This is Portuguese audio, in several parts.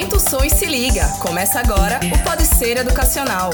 Aumenta o som e se liga. Começa agora o Pode Ser Educacional.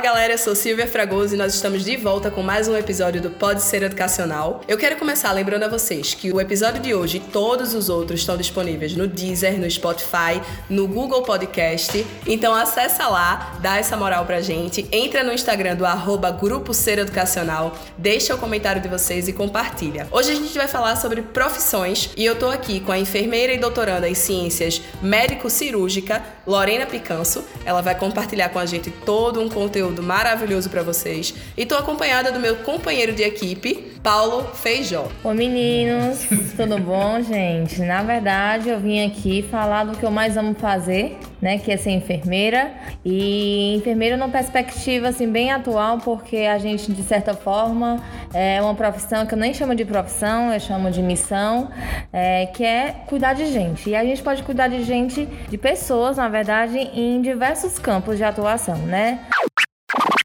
Fala galera, eu sou Silvia Fragoso e nós estamos de volta com mais um episódio do Pode Ser Educacional. Eu quero começar lembrando a vocês que o episódio de hoje e todos os outros estão disponíveis no Deezer, no Spotify, no Google Podcast. Então acessa lá, dá essa moral pra gente, entra no Instagram do arroba Grupo Ser Educacional, deixa o comentário de vocês e compartilha. Hoje a gente vai falar sobre profissões e eu tô aqui com a enfermeira e doutoranda em ciências médico-cirúrgica, Lorena Picanso. Ela vai compartilhar com a gente todo um conteúdo conteúdo maravilhoso para vocês. E tô acompanhada do meu companheiro de equipe, Paulo Feijó. Oi meninos, tudo bom, gente? Na verdade, eu vim aqui falar do que eu mais amo fazer, né, que é ser enfermeira. E enfermeira numa perspectiva assim bem atual, porque a gente de certa forma é uma profissão que eu nem chamo de profissão, eu chamo de missão, é, que é cuidar de gente. E a gente pode cuidar de gente, de pessoas, na verdade, em diversos campos de atuação, né?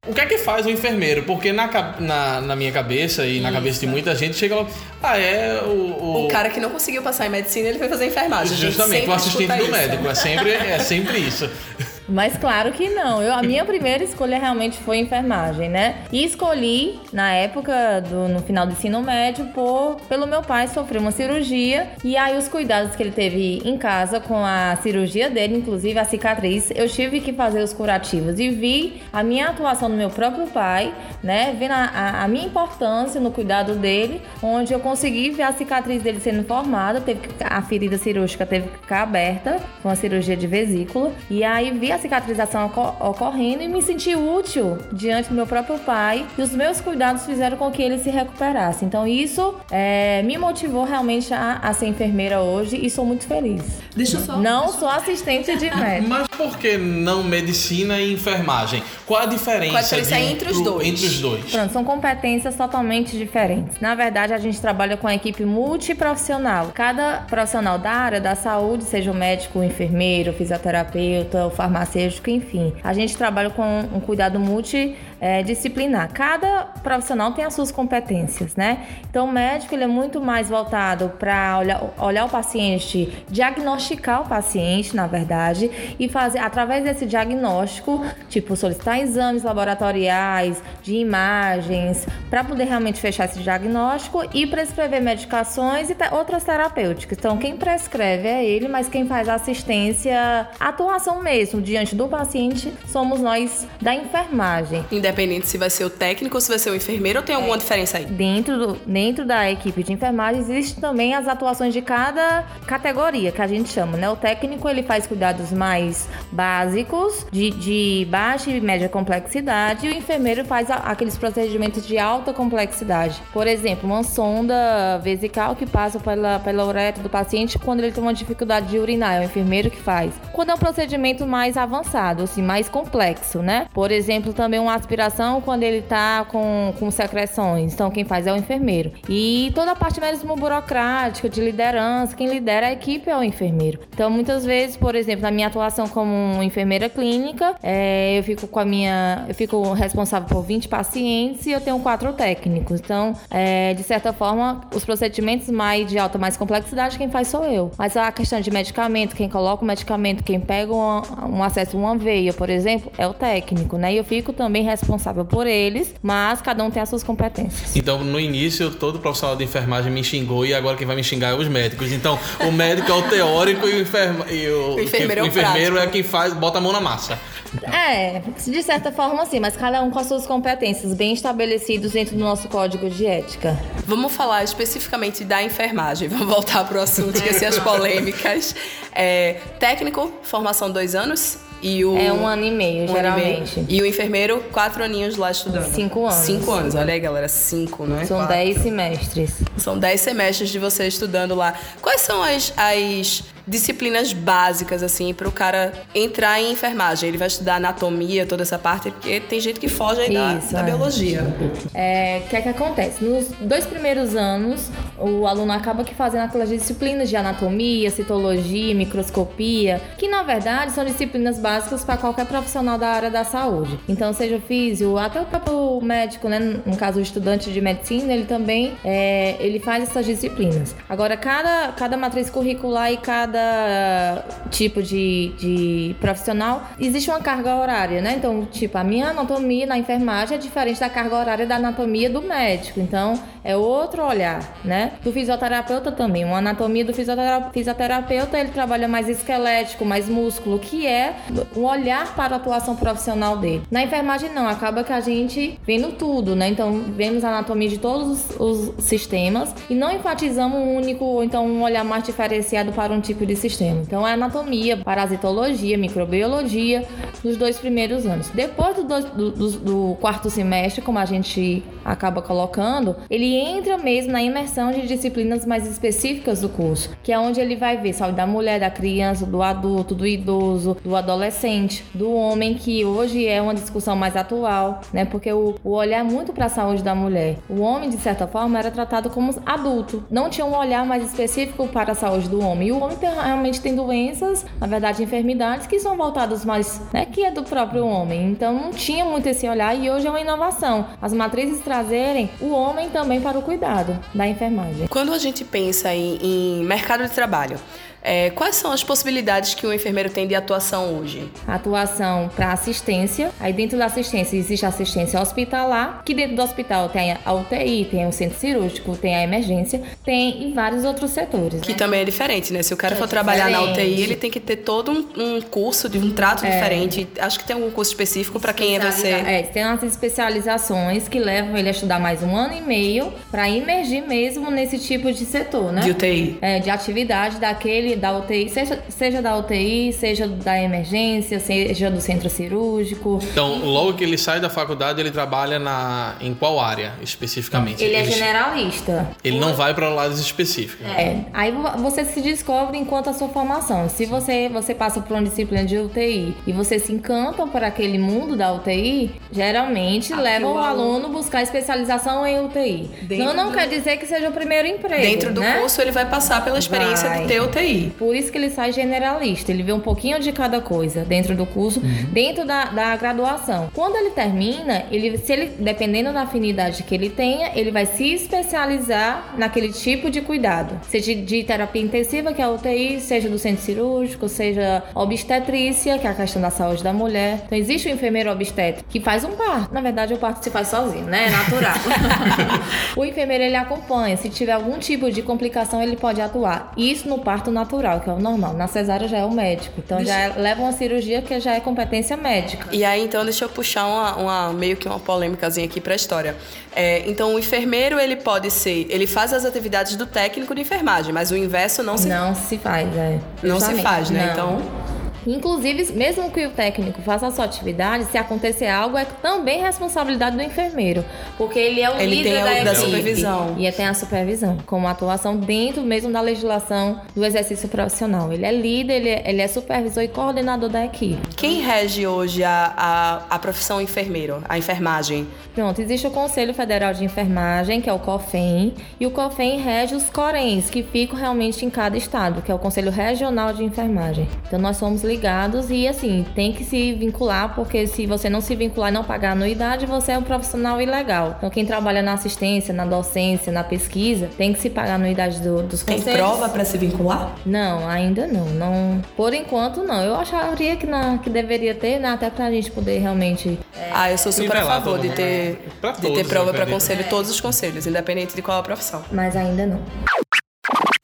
O que é que faz o enfermeiro? Porque na, na, na minha cabeça e na Isso. cabeça de muita gente chega lá, ah, é o, o. O cara que não conseguiu passar em medicina, ele foi fazer enfermagem. Justamente, o assistente do médico. É sempre, é sempre isso. Mas claro que não. Eu, a minha primeira escolha realmente foi enfermagem, né? E escolhi, na época, do, no final do ensino médio, por, pelo meu pai sofrer uma cirurgia. E aí, os cuidados que ele teve em casa com a cirurgia dele, inclusive a cicatriz, eu tive que fazer os curativos. E vi a minha atuação no meu próprio pai, né? Vendo a, a, a minha importância no cuidado dele, onde eu consegui ver a cicatriz dele sendo formada. Teve que, a ferida cirúrgica teve que ficar aberta, com a cirurgia de vesícula. E aí vi a cicatrização ocorrendo e me senti útil diante do meu próprio pai e os meus cuidados fizeram com que ele se recuperasse. Então isso é, me motivou realmente a, a, ser enfermeira hoje e sou muito feliz. Deixa eu só. Não sou assistente de médico. Mas por que não medicina e enfermagem? Qual a diferença, Qual a diferença um entre, os dois? entre os dois? Pronto, são competências totalmente diferentes. Na verdade, a gente trabalha com a equipe multiprofissional. Cada profissional da área da saúde, seja o médico, o enfermeiro, o fisioterapeuta, o farmacêutico, farmacêutico, enfim. A gente trabalha com um cuidado multidisciplinar. Cada profissional tem as suas competências, né? Então, o médico ele é muito mais voltado para olhar, olhar o paciente, diagnosticar o paciente, na verdade, e fazer, através desse diagnóstico, tipo, solicitar exames laboratoriais, de imagens, para poder realmente fechar esse diagnóstico e prescrever medicações e outras terapêuticas. Então, quem prescreve é ele, mas quem faz assistência, atuação mesmo, diante do paciente somos nós da enfermagem. Independente se vai ser o técnico ou se vai ser o enfermeiro, ou tem alguma é. diferença aí? Dentro, do, dentro da equipe de enfermagem existem também as atuações de cada categoria que a gente chama, né? O técnico ele faz cuidados mais básicos, de, de baixa e média complexidade, e o enfermeiro faz a, aqueles procedimentos de alta complexidade. Por exemplo, uma sonda vesical que passa pela, pela uretra do paciente quando ele tem uma dificuldade de urinar, é o enfermeiro que faz. Quando é um procedimento mais avançado, assim, mais complexo, né? Por exemplo, também uma aspiração quando ele tá com, com secreções. Então, quem faz é o enfermeiro. E toda a parte mesmo burocrática, de liderança, quem lidera a equipe é o enfermeiro. Então, muitas vezes, por exemplo, na minha atuação como enfermeira clínica, é, eu fico com a minha. Eu fico responsável por 20 pacientes e eu tenho quatro técnicos. Então, é, de certa forma, os procedimentos mais de alta mais complexidade, quem faz sou eu. Mas a questão de medicamento, quem coloca o medicamento, quem pega um, um acesso uma veia, por exemplo, é o técnico, né? E eu fico também responsável por eles, mas cada um tem as suas competências. Então, no início, todo profissional de enfermagem me xingou e agora quem vai me xingar é os médicos. Então, o médico é o teórico e o, enferma, e o, o enfermeiro, o enfermeiro é quem faz, bota a mão na massa. É, de certa forma sim, mas cada um com as suas competências bem estabelecidos dentro do nosso código de ética. Vamos falar especificamente da enfermagem. Vamos voltar para o assunto, esqueci as polêmicas. É, técnico, formação dois anos? E o... É um ano e meio, um geralmente. E, meio. e, o enfermeiro, quatro aninhos lá estudando. Cinco anos. Cinco anos, olha aí, galera, cinco, não é? São quatro. dez semestres. São dez semestres de você estudando lá. Quais são as, as disciplinas básicas, assim, para o cara entrar em enfermagem? Ele vai estudar anatomia, toda essa parte, porque tem gente que foge aí Isso, da, da é. biologia. É, o que é que acontece? Nos dois primeiros anos, o aluno acaba que fazendo aquelas disciplinas de anatomia, citologia, microscopia, que na verdade são disciplinas básicas para qualquer profissional da área da saúde. Então, seja o físico, até o próprio médico, né? No caso, o estudante de medicina, ele também é, ele faz essas disciplinas. Agora, cada, cada matriz curricular e cada tipo de, de profissional existe uma carga horária, né? Então, tipo, a minha anatomia na enfermagem é diferente da carga horária da anatomia do médico. Então, é outro olhar, né? Do fisioterapeuta também. Uma anatomia do fisioterapeuta, ele trabalha mais esquelético, mais músculo, que é um olhar para a atuação profissional dele. Na enfermagem, não. Acaba que a gente vendo tudo, né? Então, vemos a anatomia de todos os, os sistemas e não enfatizamos um único ou então um olhar mais diferenciado para um tipo de sistema. Então, é anatomia, parasitologia, microbiologia nos dois primeiros anos. Depois do, do, do, do quarto semestre, como a gente acaba colocando, ele entra mesmo na imersão de disciplinas mais específicas do curso, que é onde ele vai ver saúde da mulher, da criança, do adulto, do idoso, do adolescente, do homem, que hoje é uma discussão mais atual, né? Porque o, o olhar muito para a saúde da mulher. O homem, de certa forma, era tratado como adulto, não tinha um olhar mais específico para a saúde do homem. E o homem tem, realmente tem doenças, na verdade, enfermidades que são voltadas mais, né? Que é do próprio homem. Então não tinha muito esse olhar e hoje é uma inovação. As matrizes trazerem o homem também para o cuidado da enfermagem. Quando a gente pensa em, em mercado de trabalho, é, quais são as possibilidades que o enfermeiro tem de atuação hoje? Atuação para assistência. Aí dentro da assistência existe assistência hospitalar, que dentro do hospital tem a UTI, tem o centro cirúrgico, tem a emergência, tem em vários outros setores. Que né? também é diferente, né? Se o cara é for trabalhar na UTI, ele tem que ter todo um, um curso de um trato é. diferente. Acho que tem algum curso específico para quem é você. É, tem umas especializações que levam ele a estudar mais um ano e meio para emergir mesmo nesse tipo de setor, né? De UTI. É, de atividade daquele da UTI, seja, seja da UTI, seja da emergência, seja do centro cirúrgico. Então, logo que ele sai da faculdade, ele trabalha na em qual área especificamente? Ele, é generalista. Ele não vai para lados específicos. É. Aí você se descobre enquanto a sua formação. Se você você passa por uma disciplina de UTI e você se encanta por aquele mundo da UTI, geralmente Aqui leva o aluno buscar especialização em UTI. Dentro não não do... quer dizer que seja o primeiro emprego. Dentro do né? curso ele vai passar pela experiência vai. de ter Por isso que ele sai generalista. Ele vê um pouquinho de cada coisa dentro do curso, uhum. dentro da, da graduação. Quando ele termina, ele, se ele, dependendo da afinidade que ele tenha, ele vai se especializar naquele tipo de cuidado. Seja de terapia intensiva, que é a UTI, seja do centro cirúrgico, seja obstetrícia, que é a questão da saúde da mulher. Então existe o enfermeiro obstétrico que faz um parto. Na verdade, o parto se faz sozinho, né? É natural. o enfermeiro ele acompanha. Se tiver algum tipo de complicação, ele pode atuar. Isso no parto natural natural, que é o normal. Na cesárea já é o médico. Então deixa... já é, leva uma cirurgia que já é competência médica. E aí, então, deixa eu puxar uma, uma meio que uma polêmicazinha aqui para a história. É, então, o enfermeiro, ele pode ser... Ele faz as atividades do técnico de enfermagem, mas o inverso não se... Não se faz, é. Não se faz, né? Não. Então... Inclusive, mesmo que o técnico faça a sua atividade, se acontecer algo, é também responsabilidade do enfermeiro, porque ele é o ele líder da, da supervisão. E tem a supervisão, como atuação dentro mesmo da legislação do exercício profissional. Ele é líder, ele é, ele é supervisor e coordenador da equipe. Quem rege hoje a, a, a profissão enfermeiro, a enfermagem? Pronto, existe o Conselho Federal de Enfermagem, que é o COFEM, e o COFEM rege os CORENs, que ficam realmente em cada estado, que é o Conselho Regional de Enfermagem. Então nós somos ligados e assim, tem que se vincular, porque se você não se vincular e não pagar anuidade, você é um profissional ilegal. Então quem trabalha na assistência, na docência, na pesquisa, tem que se pagar anuidade do, dos conselhos. Tem prova para se vincular? Não, ainda não. não. Por enquanto não. Eu acharia que, na, que deveria ter, né, até pra gente poder realmente... É... Ah, eu sou super a favor de ter, de ter prova para conselho, todos os conselhos, independente de qual a profissão. Mas ainda não.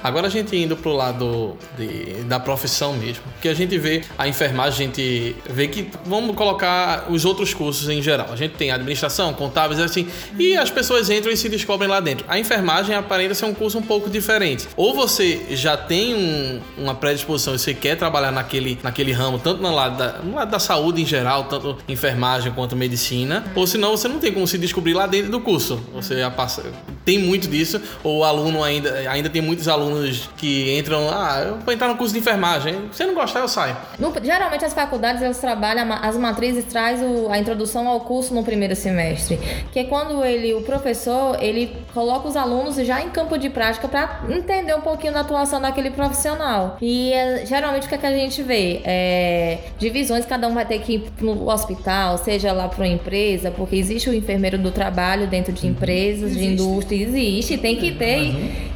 Agora a gente indo pro lado de, da profissão mesmo, que a gente vê a enfermagem, a gente vê que vamos colocar os outros cursos em geral. A gente tem administração, contábeis, assim, e as pessoas entram e se descobrem lá dentro. A enfermagem aparenta ser um curso um pouco diferente. Ou você já tem um, uma predisposição e você quer trabalhar naquele, naquele ramo, tanto no lado, da, no lado da saúde em geral, tanto enfermagem quanto medicina, ou senão você não tem como se descobrir lá dentro do curso. Você passa, tem muito disso, ou aluno ainda, ainda tem muitos alunos alunos que entram, ah, eu vou entrar no curso de enfermagem. Se não gostar, eu saio. No, geralmente as faculdades elas trabalham, as matrizes traz o, a introdução ao curso no primeiro semestre, que é quando ele, o professor, ele coloca os alunos já em campo de prática para entender um pouquinho da atuação daquele profissional. E é, geralmente o que, é que a gente vê? É, divisões, cada um vai ter que ir no hospital, seja lá para uma empresa, porque existe o enfermeiro do trabalho dentro de uhum. empresas, existe. de indústria, existe, tem que ter.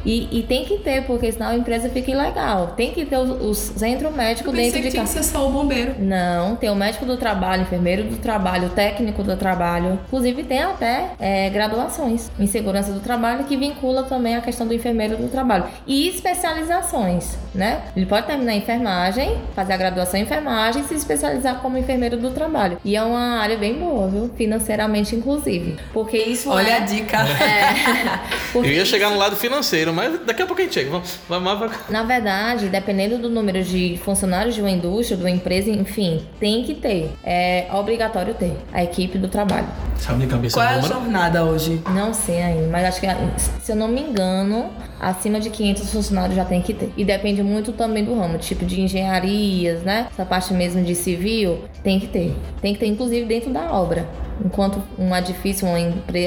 E, e, tem que ter, porque senão a empresa fica ilegal. Tem que ter o, centro médico dentro de casa. Tinha que ser só o bombeiro. Não, tem o médico do trabalho, enfermeiro do trabalho, técnico do trabalho. Inclusive tem até é, graduações em segurança do trabalho que vincula também a questão do enfermeiro do trabalho. E especializações, né? Ele pode terminar a enfermagem, fazer a graduação em enfermagem e se especializar como enfermeiro do trabalho. E é uma área bem boa, viu? Financeiramente, inclusive. Porque isso Olha é... a dica. É, Eu ia chegar no lado financeiro, mas daqui a pouco a gente chega. Vamos, vamos, Na verdade, dependendo do número de funcionários de uma indústria, de uma empresa, enfim, tem que ter. É obrigatório ter a equipe do trabalho. Sabe de cabeça Qual é a jornada hoje? Não sei ainda, mas acho que, se eu não me engano, acima de 500 funcionários já tem que ter. E depende muito também do ramo, tipo de engenharias, né? Essa parte mesmo de civil, tem que ter. Tem que ter, inclusive, dentro da obra enquanto um edifício, uma,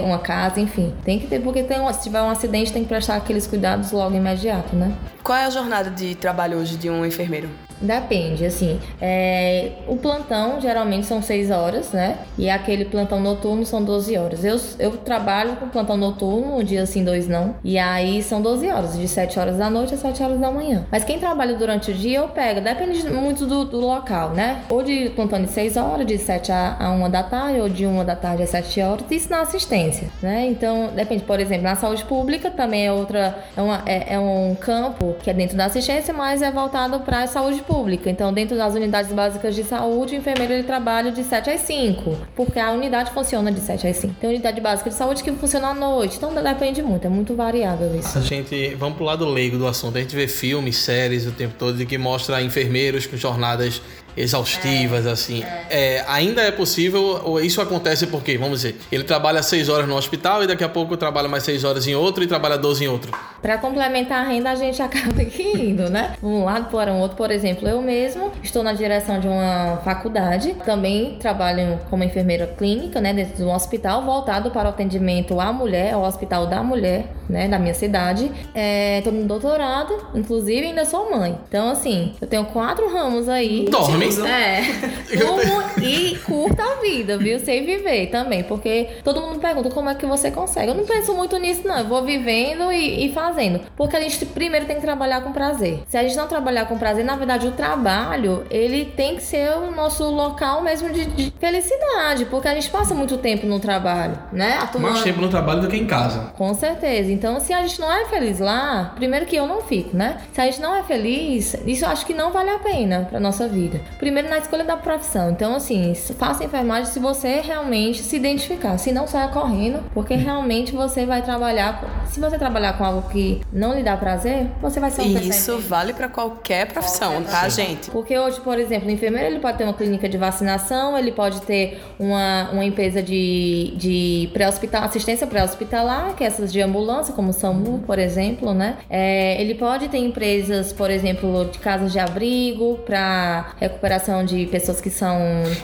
uma casa, enfim. Tem que ter, porque tem se tiver um acidente, tem que prestar aqueles cuidados logo imediato, né? Qual é a jornada de trabalho hoje de um enfermeiro? Depende, assim. É, o plantão geralmente são 6 horas, né? E aquele plantão noturno são 12 horas. Eu, eu trabalho com plantão noturno, um dia sim, dois não. E aí são 12 horas, de 7 horas da noite a 7 horas da manhã. Mas quem trabalha durante o dia, eu pego. Depende muito do, do local, né? Ou de plantão de 6 horas, de 7 a, a 1 da tarde, ou de 1 da tarde a 7 horas. Isso na assistência, né? Então, depende, por exemplo, na saúde pública também é outra. É, uma, é, é um campo que é dentro da assistência, mas é voltado para a saúde pública. Então, dentro das unidades básicas de saúde, o enfermeiro ele trabalha de 7 às 5, porque a unidade funciona de 7 às 5. Tem unidade básica de saúde que funciona à noite, então depende muito, é muito variável isso. A gente, vamos pro lado leigo do assunto, a gente vê filmes, séries o tempo todo que mostra enfermeiros com jornadas exaustivas, é, assim. É. É, ainda é possível, ou isso acontece porque, vamos dizer, ele trabalha 6 horas no hospital e daqui a pouco trabalha mais 6 horas em outro e trabalha 12 em outro. Para complementar a renda, a gente acaba indo, né? Um lado para um outro, por exemplo, eu mesmo estou na direção de uma faculdade, também trabalho como enfermeira clínica, né, dentro de um hospital voltado para o atendimento à mulher, ao Hospital da Mulher, né, da minha cidade. Estou é, no doutorado, inclusive ainda sou mãe. Então, assim, eu tenho quatro ramos aí. Dorme. É. e curta a vida, viu? Sem viver também. Porque todo mundo pergunta como é que você consegue. Eu não penso muito nisso, não. Eu vou vivendo e, e fazendo. Porque a gente primeiro tem que trabalhar com prazer. Se a gente não trabalhar com prazer, na verdade, o trabalho, ele tem que ser o nosso local mesmo de, de felicidade. Porque a gente passa muito tempo no trabalho, né? Atuando. Mais tempo no trabalho do que em casa. Com certeza. Então, se a gente não é feliz lá, primeiro que eu não fico, né? Se a gente não é feliz, isso eu acho que não vale a pena pra nossa vida. Primeiro na escolha da profissão. Então, assim, faça enfermagem se você realmente se identificar. Se não, saia correndo, porque realmente você vai trabalhar. Se você trabalhar com algo que não lhe dá prazer, você vai ser um Isso vale para qualquer profissão, qualquer tá, gente? Porque hoje, por exemplo, o enfermeiro ele pode ter uma clínica de vacinação, ele pode ter uma, uma empresa de, de pré-hospital, assistência pré-hospitalar, que é essas de ambulância, como o SAMU, por exemplo, né? É, ele pode ter empresas, por exemplo, de casas de abrigo para recuperação de pessoas que são.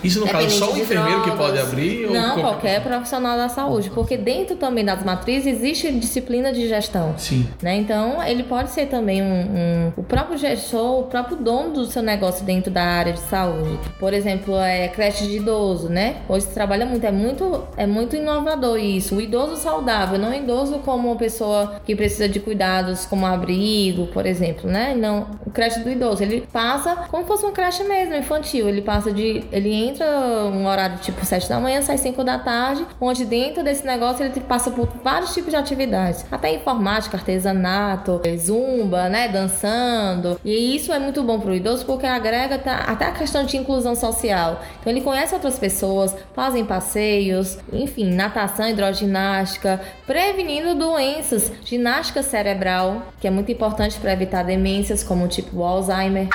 Isso no caso só o enfermeiro drogas. que pode abrir? Não, qualquer profissional da saúde. Porque dentro também das matrizes existe disciplina de gestão. Sim. Né? Então, ele pode ser também um, um, o próprio gestor, o próprio dono do seu negócio dentro da área de saúde. Por exemplo, é creche de idoso, né? Hoje se trabalha muito, é muito, é muito inovador isso. O idoso saudável, não idoso como uma pessoa que precisa de cuidados como abrigo, por exemplo, né? Não, o creche do idoso, ele passa como se fosse uma creche mesmo, infantil infantil. Ele passa de. Ele entra um horário tipo 7 da manhã, sai 5 da tarde, onde dentro desse negócio ele passa por vários tipos de atividades. Até informática, artesanato, zumba, né? Dançando. E isso é muito bom pro idoso porque agrega até a questão de inclusão social. Então ele conhece outras pessoas, fazem passeios, enfim, natação, hidroginástica, prevenindo doenças, ginástica cerebral, que é muito importante para evitar demências como tipo Alzheimer.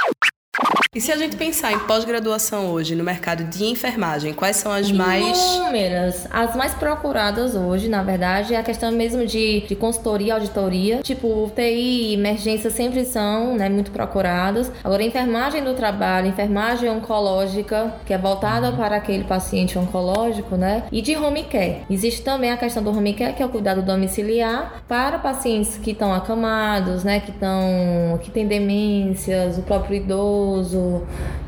E se a gente pensar em pós-graduação hoje no mercado de enfermagem, quais são as mais. Inúmeras. As mais procuradas hoje, na verdade, é a questão mesmo de, de consultoria, auditoria. Tipo, UTI e emergência sempre são né, muito procuradas. Agora, enfermagem do trabalho, enfermagem oncológica, que é voltada para aquele paciente oncológico, né? E de home care. Existe também a questão do home care, que é o cuidado domiciliar para pacientes que estão acamados, né? Que estão. que têm demências, o próprio idoso.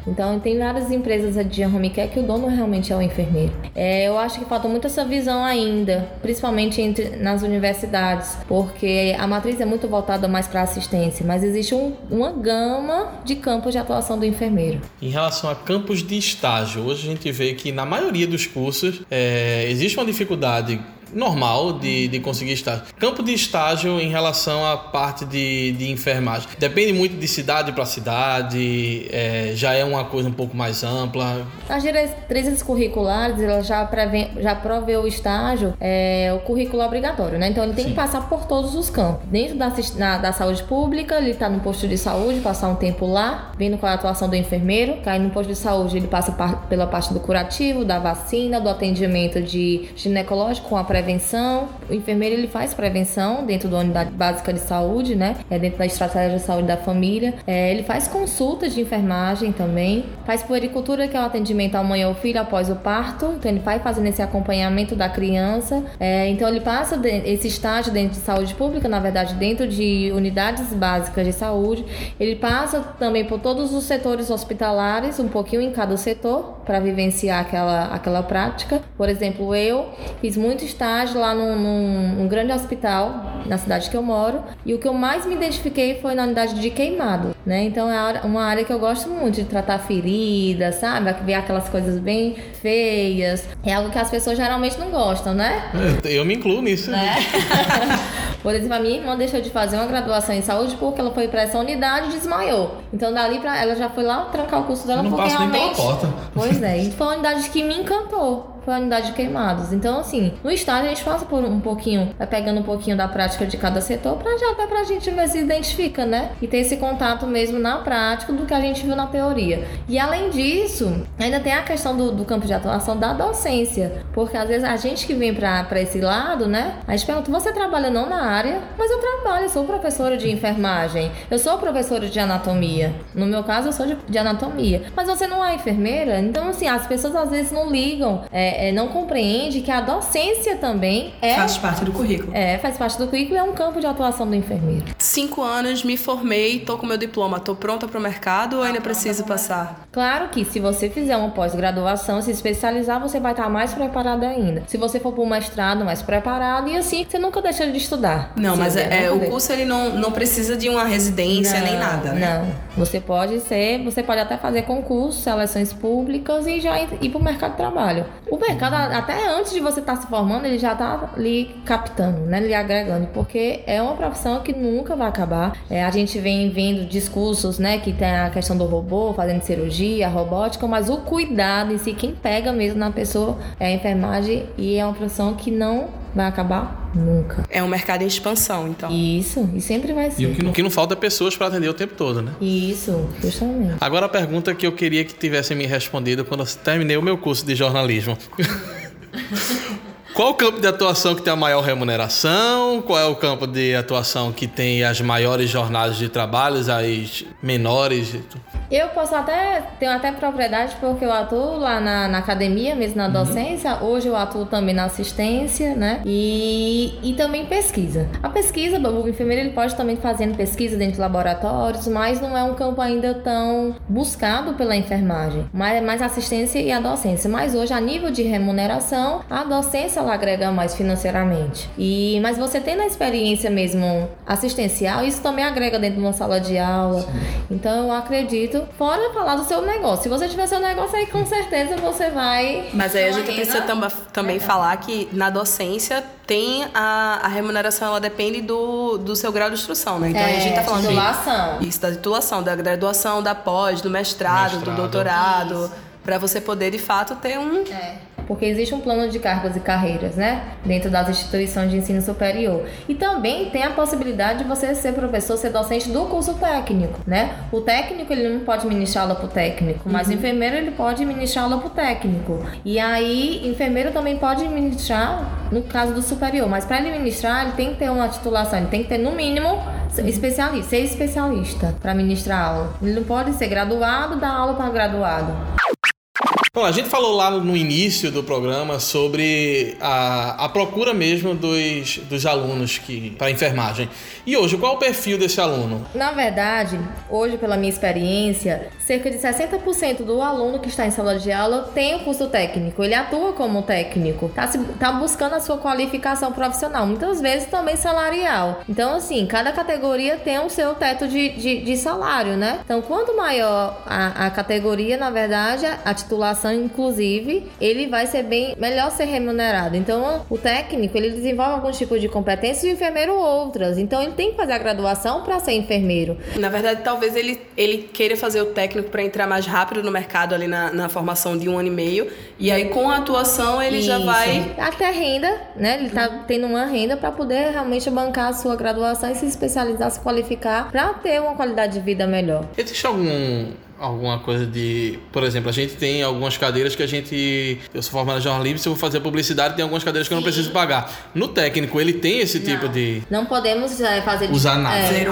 Então, tem várias empresas de home care que o dono realmente é o enfermeiro. É, eu acho que falta muito essa visão ainda, principalmente entre, nas universidades, porque a matriz é muito voltada mais para assistência, mas existe um, uma gama de campos de atuação do enfermeiro. Em relação a campos de estágio, hoje a gente vê que na maioria dos cursos é, existe uma dificuldade normal de, de conseguir estágio. Campo de estágio em relação à parte de, de enfermagem. Depende muito de cidade para cidade, é, já é uma coisa um pouco mais ampla. As diretrizes curriculares, ela já, prevê, já provê o estágio, é, o currículo obrigatório, né? Então ele tem Sim. que passar por todos os campos. Dentro da, na, da saúde pública, ele está no posto de saúde, passar um tempo lá, vendo qual é a atuação do enfermeiro. Cai no posto de saúde, ele passa par, pela parte do curativo, da vacina, do atendimento de ginecológico com a pré prevenção. O enfermeiro ele faz prevenção dentro da unidade básica de saúde, né? É dentro da estratégia de saúde da família. É, ele faz consultas de enfermagem também. Faz puericultura, que é o atendimento à mãe ou filho após o parto. Então ele vai fazendo esse acompanhamento da criança. É, então ele passa esse estágio dentro de saúde pública, na verdade, dentro de unidades básicas de saúde. Ele passa também por todos os setores hospitalares, um pouquinho em cada setor, para vivenciar aquela, aquela prática. Por exemplo, eu fiz muito estágio lá num, num, num, grande hospital, na cidade que eu moro, e o que eu mais me identifiquei foi na unidade de queimado, né? Então é uma área que eu gosto muito de tratar feridas, sabe? Ver aquelas coisas bem feias. É algo que as pessoas geralmente não gostam, né? É, eu me incluo nisso. Né? Por exemplo, a minha irmã deixou de fazer uma graduação em saúde porque ela foi para essa unidade e desmaiou. Então dali para ela já foi lá trancar o curso dela eu não porque realmente. Nem pela porta. Pois é, e foi uma unidade que me encantou foi a unidade de queimados. Então, assim, no estágio a gente passa por um pouquinho, vai pegando um pouquinho da prática de cada setor pra já até pra gente ver se identifica, né? E ter esse contato mesmo na prática do que a gente viu na teoria. E além disso, ainda tem a questão do, do campo de atuação da docência. Porque às vezes a gente que vem pra esse lado, né? A gente pergunta, você trabalha não na área? Mas eu trabalho, eu sou professora de enfermagem, eu sou professora de anatomia. No meu caso, eu sou de, de anatomia. Mas você não é enfermeira? Então, assim, as pessoas às vezes não ligam. É, é, não compreende que a docência também é. Faz parte do currículo. É, faz parte do currículo e é um campo de atuação do enfermeiro. Cinco anos, me formei, tô com meu diploma, tô pronta para o mercado ou ainda preciso passar? Claro que se você fizer uma pós-graduação, se especializar, você vai estar mais preparado ainda. Se você for para um mestrado, mais preparado e assim, você nunca deixa de estudar. Não, mas é, é o curso ele não, não precisa de uma residência não, nem nada, né? Não, você pode ser, você pode até fazer concursos, seleções públicas e já ir, para o mercado de trabalho. O mercado, até antes de você estar tá se formando, ele já está ali captando, né? Lhe agregando, porque é uma profissão que nunca vai acabar. É, a gente vem vendo discursos, né? Que tem a questão do robô fazendo cirurgia, robótica, mas o cuidado em si, quem pega mesmo na pessoa é a enfermagem e é uma profissão que não vai acabar nunca. É um mercado em expansão, então. Isso, e sempre vai ser. E o que não, o que não falta é pessoas para atender o tempo todo, né? Isso, justamente. Agora a pergunta que eu queria que tivessem me respondido quando eu terminei o meu curso de jornalismo. Qual o campo de atuação que tem a maior remuneração? Qual é o campo de atuação que tem as maiores jornadas de trabalho, as menores? Eu posso até, tenho até propriedade porque eu atuo lá na, na academia, mesmo na uhum. docência. Uhum. Hoje eu atuo também na assistência, né? E, e também pesquisa. A pesquisa, o enfermeiro ele pode também fazendo pesquisa dentro de laboratórios, mas não é um campo ainda tão buscado pela enfermagem. Mas mais assistência e a docência. Mas hoje, a nível de remuneração, a docência ela agrega mais financeiramente. E, mas você tendo a experiência mesmo assistencial, isso também agrega dentro de uma sala de aula. Sim. Então eu acredito fora falar do seu negócio. Se você tiver seu negócio aí, com certeza você vai. Mas aí a gente precisa tam também é. falar que na docência tem a, a remuneração, ela depende do, do seu grau de instrução, né? Então é, a gente tá falando titulação. De, isso, da titulação, da graduação, da pós, do mestrado, mestrado do doutorado. Para você poder de fato ter um. É Porque existe um plano de cargos e carreiras, né? Dentro das instituições de ensino superior. E também tem a possibilidade de você ser professor, ser docente do curso técnico, né? O técnico, ele não pode ministrar aula pro técnico, mas uhum. o enfermeiro, ele pode ministrar aula pro técnico. E aí, enfermeiro também pode ministrar no caso do superior, mas para ele ministrar, ele tem que ter uma titulação, ele tem que ter no mínimo especialista, ser especialista para ministrar aula. Ele não pode ser graduado, dar aula para graduado. Bom, a gente falou lá no início do programa sobre a, a procura mesmo dos, dos alunos que para enfermagem. E hoje, qual é o perfil desse aluno? Na verdade, hoje, pela minha experiência, cerca de 60% do aluno que está em sala de aula tem o curso técnico. Ele atua como técnico, está tá buscando a sua qualificação profissional, muitas vezes também salarial. Então, assim, cada categoria tem o seu teto de, de, de salário, né? Então, quanto maior a, a categoria, na verdade, a titulação inclusive, ele vai ser bem melhor ser remunerado. Então, o técnico, ele desenvolve alguns tipos de competências e o enfermeiro outras. Então, ele tem que fazer a graduação para ser enfermeiro. Na verdade, talvez ele, ele queira fazer o técnico para entrar mais rápido no mercado ali na, na formação de um ano e meio. E aí, com a atuação, ele Isso. já vai. Até renda, né? Ele tá tendo uma renda para poder realmente bancar a sua graduação e se especializar, se qualificar para ter uma qualidade de vida melhor. Existe algum alguma coisa de. Por exemplo, a gente tem algumas cadeiras que a gente. Eu sou formado em jornalismo, se eu vou fazer publicidade, tem algumas cadeiras que Sim. eu não preciso pagar. No técnico, ele tem esse não. tipo de. Não podemos é, fazer. Usar nada. É,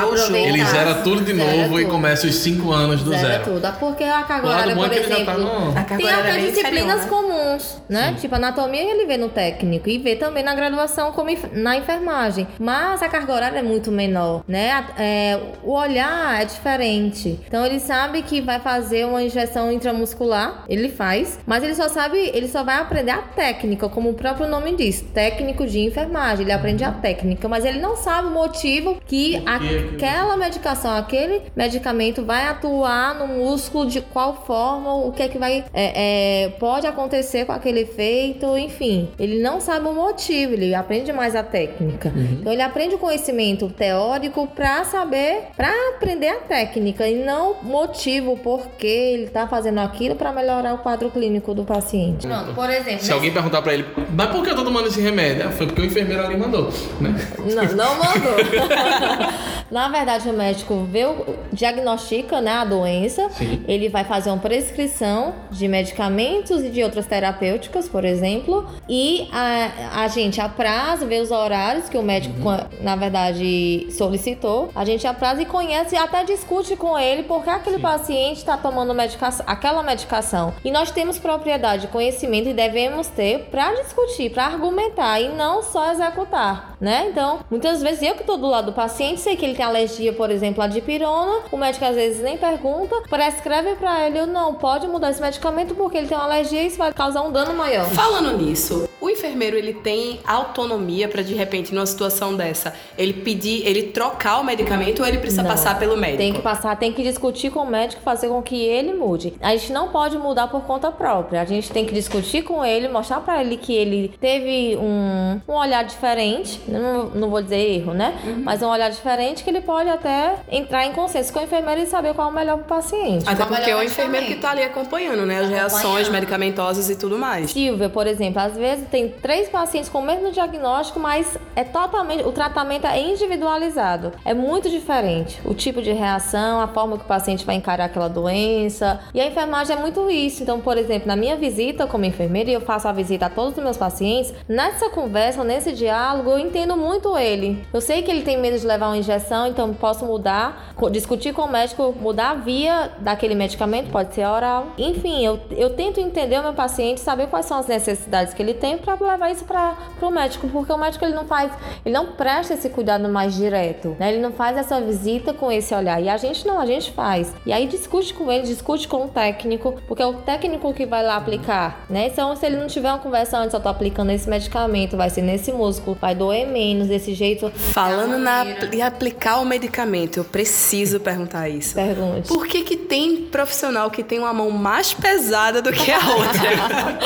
ele zera tudo de zera novo tudo. e começa os cinco anos do zera zero. tudo. Ah, porque a carga horária, por exemplo. Tá no... a tem até é disciplinas né? comuns, né? Sim. Tipo, anatomia ele vê no técnico e vê também na graduação como na enfermagem. Mas a carga horária é muito menor, né? É, o olhar é diferente. Então ele sabe que vai fazer uma injeção intramuscular, ele faz, mas ele só sabe, ele só vai aprender a técnica, como o próprio nome diz, técnico de enfermagem, ele aprende a técnica, mas ele não sabe o motivo que aquela medicação, aquele medicamento vai atuar no músculo, de qual forma, o que é que vai, é, é, pode acontecer com aquele efeito, enfim, ele não sabe o motivo, ele aprende mais a técnica. Uhum. Então ele aprende o conhecimento teórico para saber, para aprender a técnica e não motivo, porque ele está fazendo aquilo para melhorar o quadro clínico do paciente. Pronto, por exemplo. Se nesse... alguém perguntar para ele, mas por que eu tô tomando esse remédio? Foi porque o enfermeiro ali mandou, né? Não, não mandou. Na verdade, o médico vê, diagnostica né, a doença, Sim. ele vai fazer uma prescrição de medicamentos e de outras terapêuticas, por exemplo, e a, a gente apraz, vê os horários que o médico, uhum. na verdade, solicitou, a gente apraz e conhece e até discute com ele porque aquele Sim. paciente está tomando medicação, aquela medicação. E nós temos propriedade, conhecimento e devemos ter para discutir, para argumentar e não só executar, né? Então, muitas vezes eu que estou do lado do paciente, sei que ele tem alergia, por exemplo, a dipirona, o médico às vezes nem pergunta, prescreve para ele, não, pode mudar esse medicamento porque ele tem uma alergia e isso vai causar um dano maior. Falando nisso, o enfermeiro ele tem autonomia para de repente numa situação dessa, ele pedir, ele trocar o medicamento ou ele precisa não, passar pelo médico? Tem que passar, tem que discutir com o médico, fazer com que ele mude. A gente não pode mudar por conta própria. A gente tem que discutir com ele, mostrar para ele que ele teve um, um olhar diferente. Não, não vou dizer erro, né? Uhum. Mas um olhar diferente que ele pode até entrar em consenso com o enfermeiro e saber qual é o melhor para o paciente. Até porque é o enfermeiro que tá ali acompanhando, né? As reações medicamentosas e tudo mais. Silvia, por exemplo, às vezes tem três pacientes com o mesmo diagnóstico, mas é totalmente. O tratamento é individualizado. É muito diferente. O tipo de reação, a forma que o paciente vai encarar aquela doença. E a enfermagem é muito isso. Então, por exemplo, na minha visita como enfermeira, eu faço a visita a todos os meus pacientes, nessa conversa, nesse diálogo, eu entendo muito ele. Eu sei que ele tem medo de levar uma injeção, então posso mudar, discutir com o médico, mudar a via daquele medicamento, pode ser oral. Enfim, eu, eu tento entender o meu paciente, saber quais são as necessidades que ele tem para levar isso para o médico, porque o médico ele não faz, ele não presta esse cuidado mais direto, né? Ele não faz essa visita com esse olhar. E a gente não, a gente faz. E aí discute discute com ele, discute com o técnico, porque é o técnico que vai lá aplicar, né? Então, se ele não tiver uma conversa antes, eu tô aplicando esse medicamento, vai ser nesse músculo, vai doer menos desse jeito. Falando na em aplicar o medicamento, eu preciso perguntar isso. Pergunte. Por que que tem profissional que tem uma mão mais pesada do que a outra?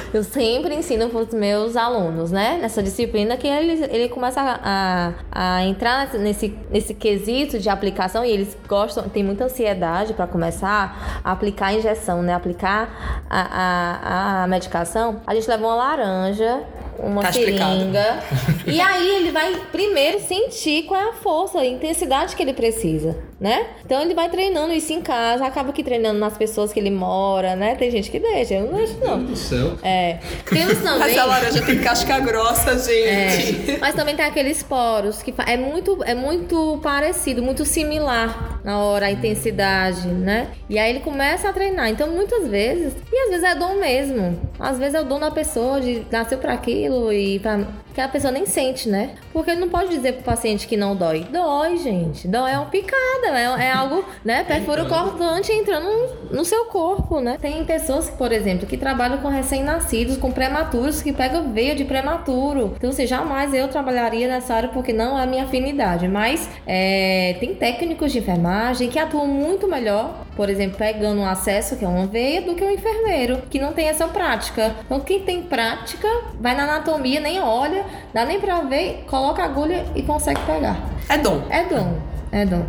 eu sempre ensino para os meus alunos, né? Nessa disciplina que ele, ele começa a, a entrar nesse, nesse quesito de aplicação e eles gostam, tem muita ansiedade para começar a aplicar a injeção, né? Aplicar a, a, a medicação. A gente leva uma laranja uma tá seringa. e aí ele vai primeiro sentir qual é a força, a intensidade que ele precisa, né? Então ele vai treinando isso em casa, acaba que treinando nas pessoas que ele mora, né? Tem gente que deixa, eu não deixo não. Meu Deus do céu. É. Temos também... Mas a laranja tem casca grossa, gente. É. Mas também tem aqueles poros que é muito, é muito parecido, muito similar na hora a intensidade, né? E aí ele começa a treinar. Então muitas vezes, e às vezes é dom mesmo. Às vezes é o dom da pessoa de nasceu para aquilo aquilo e pra, que a pessoa nem sente, né? Porque não pode dizer pro paciente que não dói. Dói, gente. Dói é uma picada, é, é algo, né? Perfuro cortante entrando no seu corpo, né? Tem pessoas, por exemplo, que trabalham com recém-nascidos, com prematuros, que pegam veia de prematuro. Então, assim, jamais eu trabalharia nessa área porque não é a minha afinidade. Mas é, tem técnicos de enfermagem que atuam muito melhor, por exemplo, pegando um acesso, que é uma veia, do que um enfermeiro, que não tem essa prática. Então, quem tem prática, vai na anatomia, nem olha, dá nem pra ver, coloca a agulha e consegue pegar. É dom. É dom. É dom.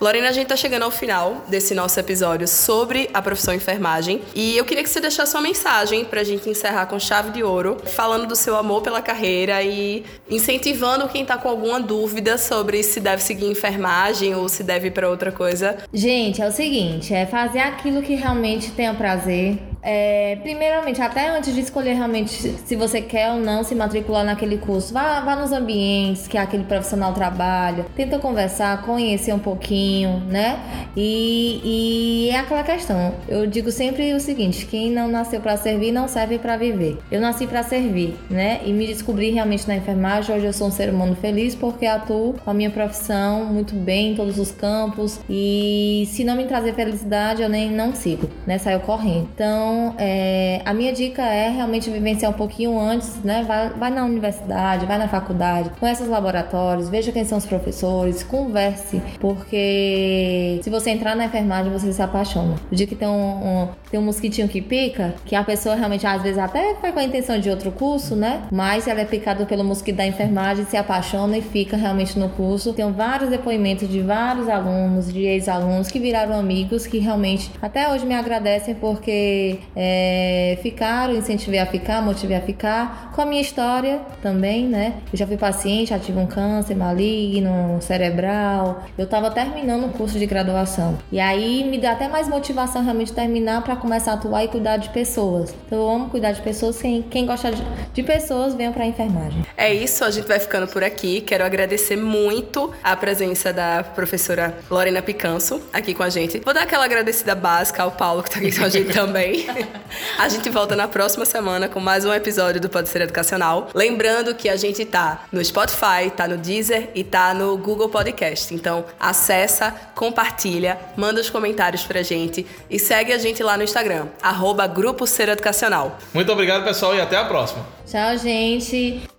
Lorena, a gente tá chegando ao final desse nosso episódio sobre a profissão enfermagem e eu queria que você deixasse uma mensagem pra gente encerrar com chave de ouro, falando do seu amor pela carreira e incentivando quem tá com alguma dúvida sobre se deve seguir enfermagem ou se deve ir para outra coisa. Gente, é o seguinte, é fazer aquilo que realmente tenha prazer, é, primeiramente, até antes de escolher realmente se você quer ou não se matricular naquele curso, vá, vá nos ambientes que aquele profissional trabalha, tenta conversar, conhecer um pouquinho, né? E, e é aquela questão. Eu digo sempre o seguinte: quem não nasceu para servir não serve para viver. Eu nasci para servir, né? E me descobri realmente na enfermagem. Hoje eu sou um ser humano feliz porque atuo com a minha profissão muito bem em todos os campos. E se não me trazer felicidade, eu nem não sigo, né? Saio correndo. Então então, é, a minha dica é realmente vivenciar um pouquinho antes, né? Vai, vai na universidade, vai na faculdade, conhece os laboratórios, veja quem são os professores, converse, porque se você entrar na enfermagem, você se apaixona. O dia que tem um, um, tem um mosquitinho que pica, que a pessoa realmente às vezes até vai com a intenção de outro curso, né? Mas ela é picada pelo mosquito da enfermagem, se apaixona e fica realmente no curso. Tenho vários depoimentos de vários alunos, de ex-alunos que viraram amigos, que realmente até hoje me agradecem porque é, ficaram, incentivei a ficar, motivei a ficar. Com a minha história também, né? Eu já fui paciente, já tive um câncer maligno, cerebral. Eu estava terminando o curso de graduação. E aí me dá até mais motivação realmente terminar para começar a atuar e cuidar de pessoas. Então eu amo cuidar de pessoas. Quem, quem gosta de, de pessoas, venha para enfermagem. É isso, a gente vai ficando por aqui. Quero agradecer muito a presença da professora Lorena Picanso aqui com a gente. Vou dar aquela agradecida básica ao Paulo que está aqui com a gente também. a gente volta na próxima semana com mais um episódio do Pode Ser Educacional. Lembrando que a gente tá no Spotify, tá no Deezer e tá no Google Podcast. Então, acessa, compartilha, manda os comentários pra gente e segue a gente lá no Instagram, arroba Grupo Ser Educacional. Muito obrigado, pessoal, e até a próxima. Tchau, gente.